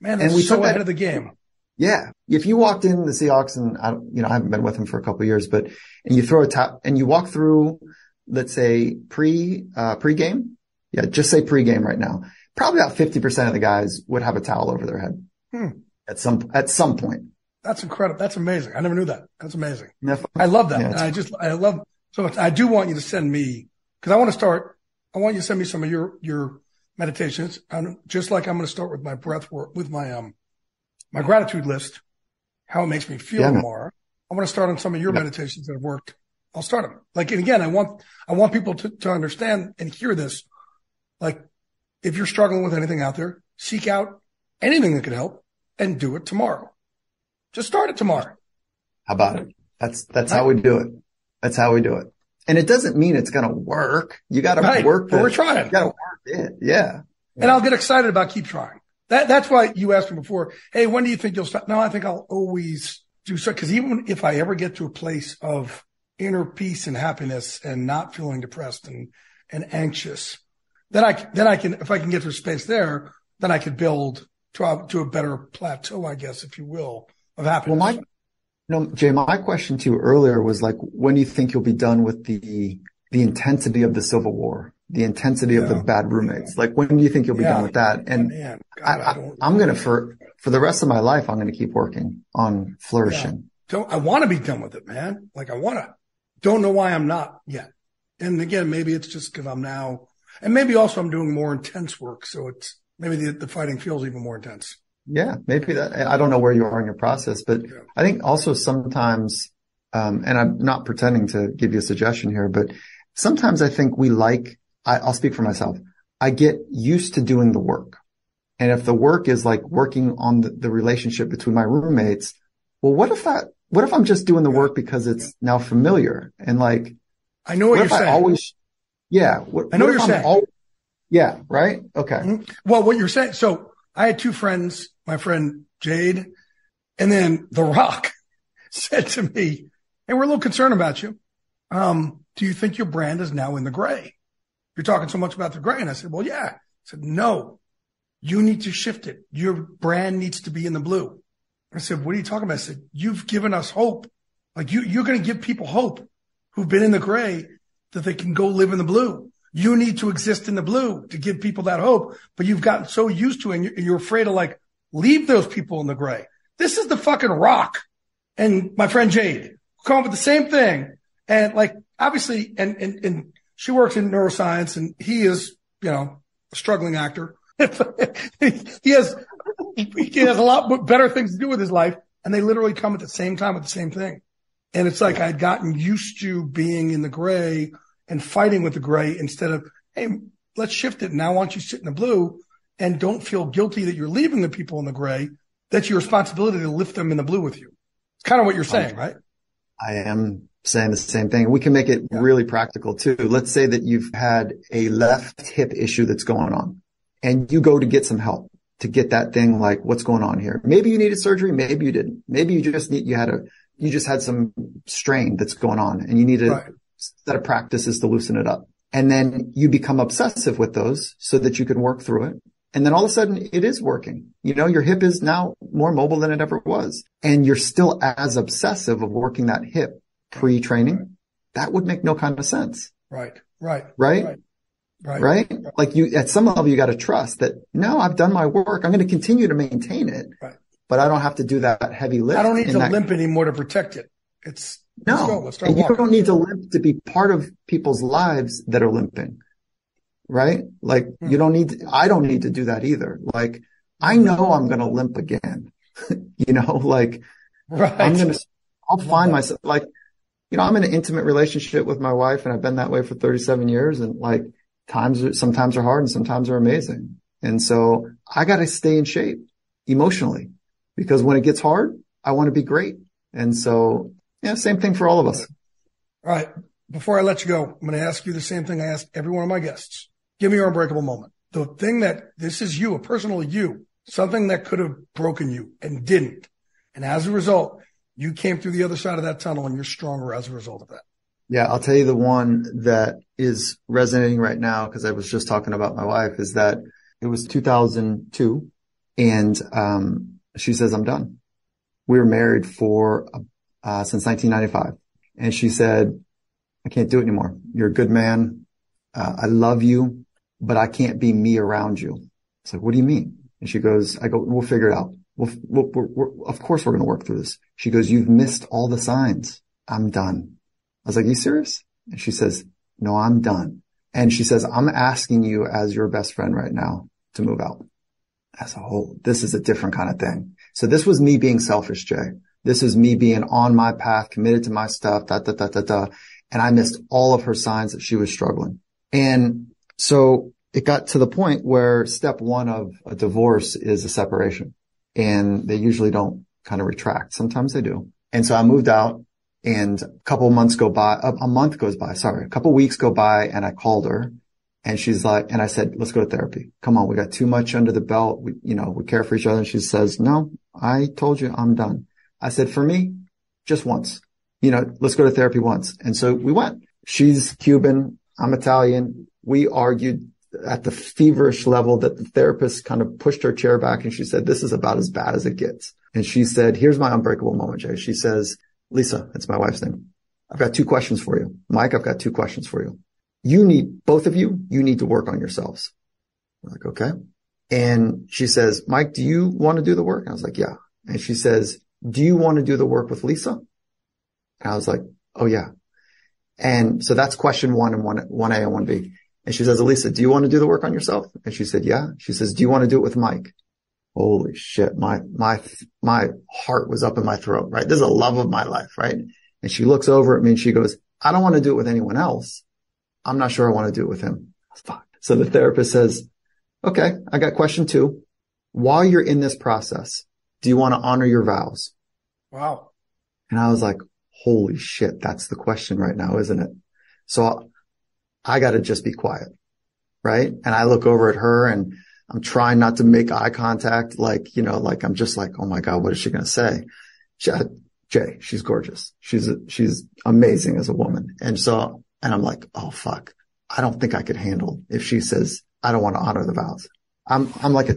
Man, and we so ahead that, of the game. Yeah. If you walked in the Seahawks and I, you know, I haven't been with them for a couple of years, but, and you throw a tap and you walk through, let's say pre, uh, pre-game. Yeah. Just say pre-game right now. Probably about 50% of the guys would have a towel over their head hmm. at some, at some point. That's incredible. That's amazing. I never knew that. That's amazing. I love that. Yeah, I just, I love so much. I do want you to send me, cause I want to start, I want you to send me some of your, your meditations. And just like I'm going to start with my breath work, with my, um, my gratitude list, how it makes me feel yeah, tomorrow. I want to start on some of your yeah. meditations that have worked. I'll start them. Like, and again, I want, I want people to, to understand and hear this. Like, if you're struggling with anything out there, seek out anything that could help and do it tomorrow. Just start it tomorrow. How about it? That's, that's right. how we do it. That's how we do it. And it doesn't mean it's going to work. You got to right. work. But we're trying. You got to work it. Yeah. And I'll get excited about keep trying. That, that's why you asked me before, Hey, when do you think you'll stop? No, I think I'll always do so. Cause even if I ever get to a place of inner peace and happiness and not feeling depressed and, and anxious, then I, then I can, if I can get to space there, then I could build to a, to a better plateau, I guess, if you will, of happiness. Well, my, no, Jay, my question to you earlier was like, when do you think you'll be done with the, the intensity of the civil war? the intensity yeah. of the bad roommates. Like when do you think you'll be yeah. done with that? And God, I, am going to, for, for the rest of my life, I'm going to keep working on flourishing. Yeah. Don't, I want to be done with it, man. Like I want to, don't know why I'm not yet. And again, maybe it's just because I'm now, and maybe also I'm doing more intense work. So it's maybe the, the fighting feels even more intense. Yeah, maybe that, I don't know where you are in your process, but I think also sometimes, um, and I'm not pretending to give you a suggestion here, but sometimes I think we like I, I'll speak for myself. I get used to doing the work. And if the work is like working on the, the relationship between my roommates, well, what if that, what if I'm just doing the work because it's now familiar and like, I know what, what you're saying. I always, yeah. What, I know what, you're saying. Always, yeah. Right. Okay. Mm-hmm. Well, what you're saying. So I had two friends, my friend Jade and then The Rock said to me, Hey, we're a little concerned about you. Um, do you think your brand is now in the gray? You're talking so much about the gray. And I said, well, yeah. I said, no, you need to shift it. Your brand needs to be in the blue. I said, what are you talking about? I said, you've given us hope. Like you, you're going to give people hope who've been in the gray that they can go live in the blue. You need to exist in the blue to give people that hope, but you've gotten so used to it and you're, afraid to like leave those people in the gray. This is the fucking rock. And my friend Jade come up with the same thing. And like, obviously, and, and, and she works in neuroscience and he is, you know, a struggling actor. he has, he has a lot better things to do with his life. And they literally come at the same time with the same thing. And it's like I'd gotten used to being in the gray and fighting with the gray instead of, Hey, let's shift it. Now, why don't you sit in the blue and don't feel guilty that you're leaving the people in the gray? That's your responsibility to lift them in the blue with you. It's kind of what you're saying, right? I am saying the same thing. We can make it yeah. really practical too. Let's say that you've had a left hip issue that's going on and you go to get some help to get that thing like what's going on here. Maybe you needed surgery. Maybe you didn't. Maybe you just need, you had a, you just had some strain that's going on and you need to right. Set of practices to loosen it up. And then you become obsessive with those so that you can work through it. And then all of a sudden it is working. You know, your hip is now more mobile than it ever was. And you're still as obsessive of working that hip pre-training, that would make no kind of sense. Right. Right. Right. right. Right. right? Like you, at some level, you got to trust that no, I've done my work. I'm going to continue to maintain it, right. but I don't have to do that heavy lift. I don't need to that... limp anymore to protect it. It's no, let's go. Let's start and walking. you don't need to limp to be part of people's lives that are limping, right? Like hmm. you don't need, to, I don't need to do that either. Like I know I'm going to limp again, you know, like right. I'm going to, I'll find myself like, you know, I'm in an intimate relationship with my wife and I've been that way for 37 years and like times, are, sometimes are hard and sometimes are amazing. And so I got to stay in shape emotionally because when it gets hard, I want to be great. And so, yeah, same thing for all of us. All right. Before I let you go, I'm going to ask you the same thing I ask every one of my guests. Give me your unbreakable moment. The thing that this is you, a personal you, something that could have broken you and didn't. And as a result, you came through the other side of that tunnel and you're stronger as a result of that. Yeah, I'll tell you the one that is resonating right now because I was just talking about my wife is that it was 2002 and um, she says I'm done. We were married for uh, since 1995 and she said I can't do it anymore. You're a good man. Uh, I love you, but I can't be me around you. It's like, what do you mean? And she goes, I go, we'll figure it out. We'll, we'll, we're, we're, of course we're going to work through this. She goes, you've missed all the signs. I'm done. I was like, you serious? And she says, no, I'm done. And she says, I'm asking you as your best friend right now to move out as a whole. This is a different kind of thing. So this was me being selfish, Jay. This is me being on my path, committed to my stuff, da, da, da, da, da. And I missed all of her signs that she was struggling. And so it got to the point where step one of a divorce is a separation and they usually don't kind of retract. Sometimes they do. And so I moved out and a couple months go by, a, month goes by, sorry, a couple weeks go by and I called her and she's like, and I said, let's go to therapy. Come on. We got too much under the belt. We, you know, we care for each other. And she says, no, I told you I'm done. I said, for me, just once, you know, let's go to therapy once. And so we went. She's Cuban. I'm Italian. We argued at the feverish level that the therapist kind of pushed her chair back and she said, this is about as bad as it gets. And she said, here's my unbreakable moment, Jay. She says, Lisa, that's my wife's name. I've got two questions for you. Mike, I've got two questions for you. You need, both of you, you need to work on yourselves. Like, okay. And she says, Mike, do you want to do the work? I was like, yeah. And she says, do you want to do the work with Lisa? And I was like, oh yeah. And so that's question one and one, one A and one B. And she says, Elisa, do you want to do the work on yourself? And she said, yeah. She says, do you want to do it with Mike? Holy shit. My, my, my heart was up in my throat, right? This is a love of my life, right? And she looks over at me and she goes, I don't want to do it with anyone else. I'm not sure I want to do it with him. Fuck. So the therapist says, okay, I got question two. While you're in this process, do you want to honor your vows? Wow. And I was like, holy shit, that's the question right now, isn't it? So I got to just be quiet. Right. And I look over at her and I'm trying not to make eye contact. Like, you know, like I'm just like, Oh my God, what is she going to say? She, uh, Jay, she's gorgeous. She's, she's amazing as a woman. And so, and I'm like, Oh fuck. I don't think I could handle if she says, I don't want to honor the vows. I'm, I'm like a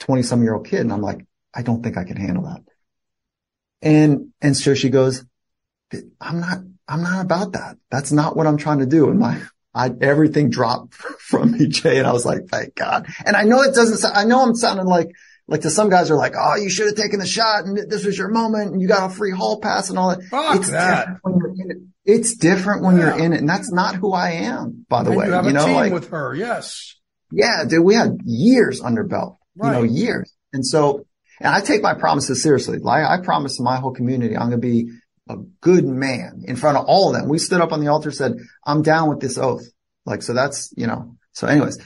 20 some year old kid. And I'm like, I don't think I can handle that. And, and so she goes, I'm not, I'm not about that. That's not what I'm trying to do. And my, I, everything dropped from me, Jay. And I was like, thank God. And I know it doesn't sound, I know I'm sounding like, like to some guys are like, oh, you should have taken the shot and this was your moment and you got a free hall pass and all that. Fuck it's that. Different when you're in it. It's different when yeah. you're in it. And that's not who I am, by the and way. You you a know, team like, with her. Yes. Yeah, dude, we had years under belt, right. you know, years. And so, and I take my promises seriously. Like I promised my whole community, I'm going to be a good man in front of all of them. We stood up on the altar, said, I'm down with this oath. Like, so that's, you know, so anyways,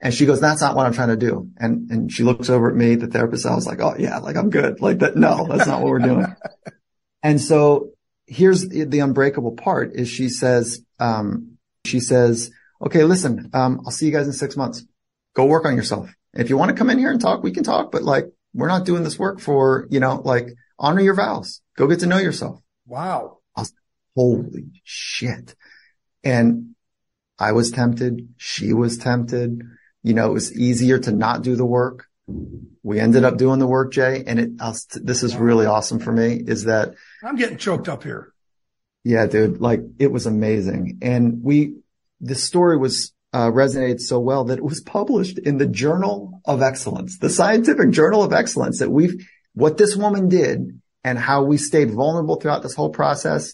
and she goes, that's not what I'm trying to do. And, and she looks over at me, the therapist. I was like, Oh yeah, like I'm good. Like that. No, that's not what we're doing. and so here's the, the, unbreakable part is she says, um, she says, okay, listen, um, I'll see you guys in six months. Go work on yourself. If you want to come in here and talk, we can talk, but like, we're not doing this work for, you know, like honor your vows. Go get to know yourself. Wow. Was, holy shit. And I was tempted. She was tempted. You know, it was easier to not do the work. We ended up doing the work, Jay. And it, this is really awesome for me is that I'm getting choked up here. Yeah, dude. Like it was amazing. And we, the story was, uh, resonated so well that it was published in the Journal of Excellence, the scientific Journal of Excellence that we've, what this woman did and how we stayed vulnerable throughout this whole process.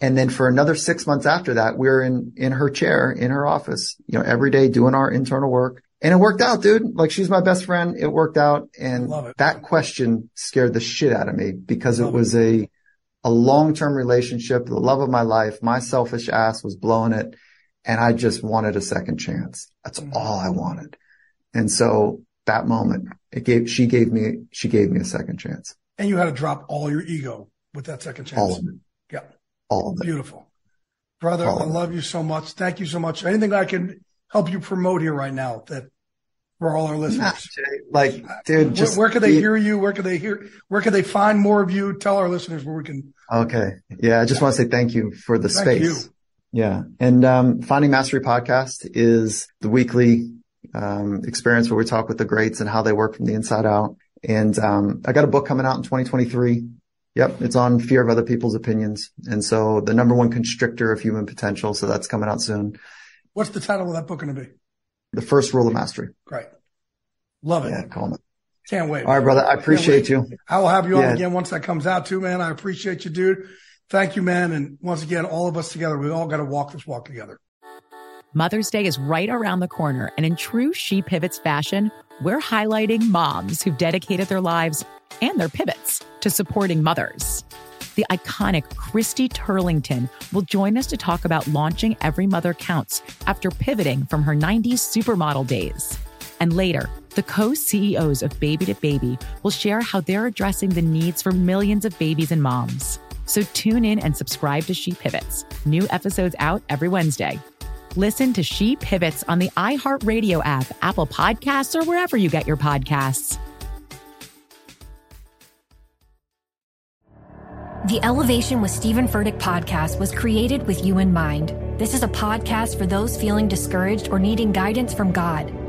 And then for another six months after that, we are in, in her chair in her office, you know, every day doing our internal work. And it worked out, dude. Like she's my best friend. It worked out. And that question scared the shit out of me because it was a, a long-term relationship, the love of my life. My selfish ass was blowing it and I just wanted a second chance. That's mm-hmm. all I wanted. And so that moment, it gave, she gave me, she gave me a second chance. And you had to drop all your ego with that second chance. All of it. Yeah. All of it. Beautiful. Brother, all I love you so much. Thank you so much. Anything I can help you promote here right now that for all our listeners? like, dude, just where, where can they hear you? Where can they hear? Where can they find more of you? Tell our listeners where we can. Okay. Yeah. I just want to say thank you for the thank space. You. Yeah. And, um, Finding Mastery podcast is the weekly, um, experience where we talk with the greats and how they work from the inside out. And, um, I got a book coming out in 2023. Yep. It's on fear of other people's opinions. And so the number one constrictor of human potential. So that's coming out soon. What's the title of that book going to be? The first rule of mastery. Great. Love it. Yeah. Call it. Can't wait. All right, brother. I appreciate you. I will have you Yeah. on again once that comes out too, man. I appreciate you, dude. Thank you, man. And once again, all of us together, we all got to walk this walk together. Mother's Day is right around the corner, and in true She Pivots fashion, we're highlighting moms who've dedicated their lives and their pivots to supporting mothers. The iconic Christy Turlington will join us to talk about launching Every Mother Counts after pivoting from her 90s supermodel days. And later, the co CEOs of Baby to Baby will share how they're addressing the needs for millions of babies and moms. So tune in and subscribe to She Pivots. New episodes out every Wednesday. Listen to She Pivots on the iHeartRadio app, Apple Podcasts, or wherever you get your podcasts. The Elevation with Stephen Furtick podcast was created with you in mind. This is a podcast for those feeling discouraged or needing guidance from God.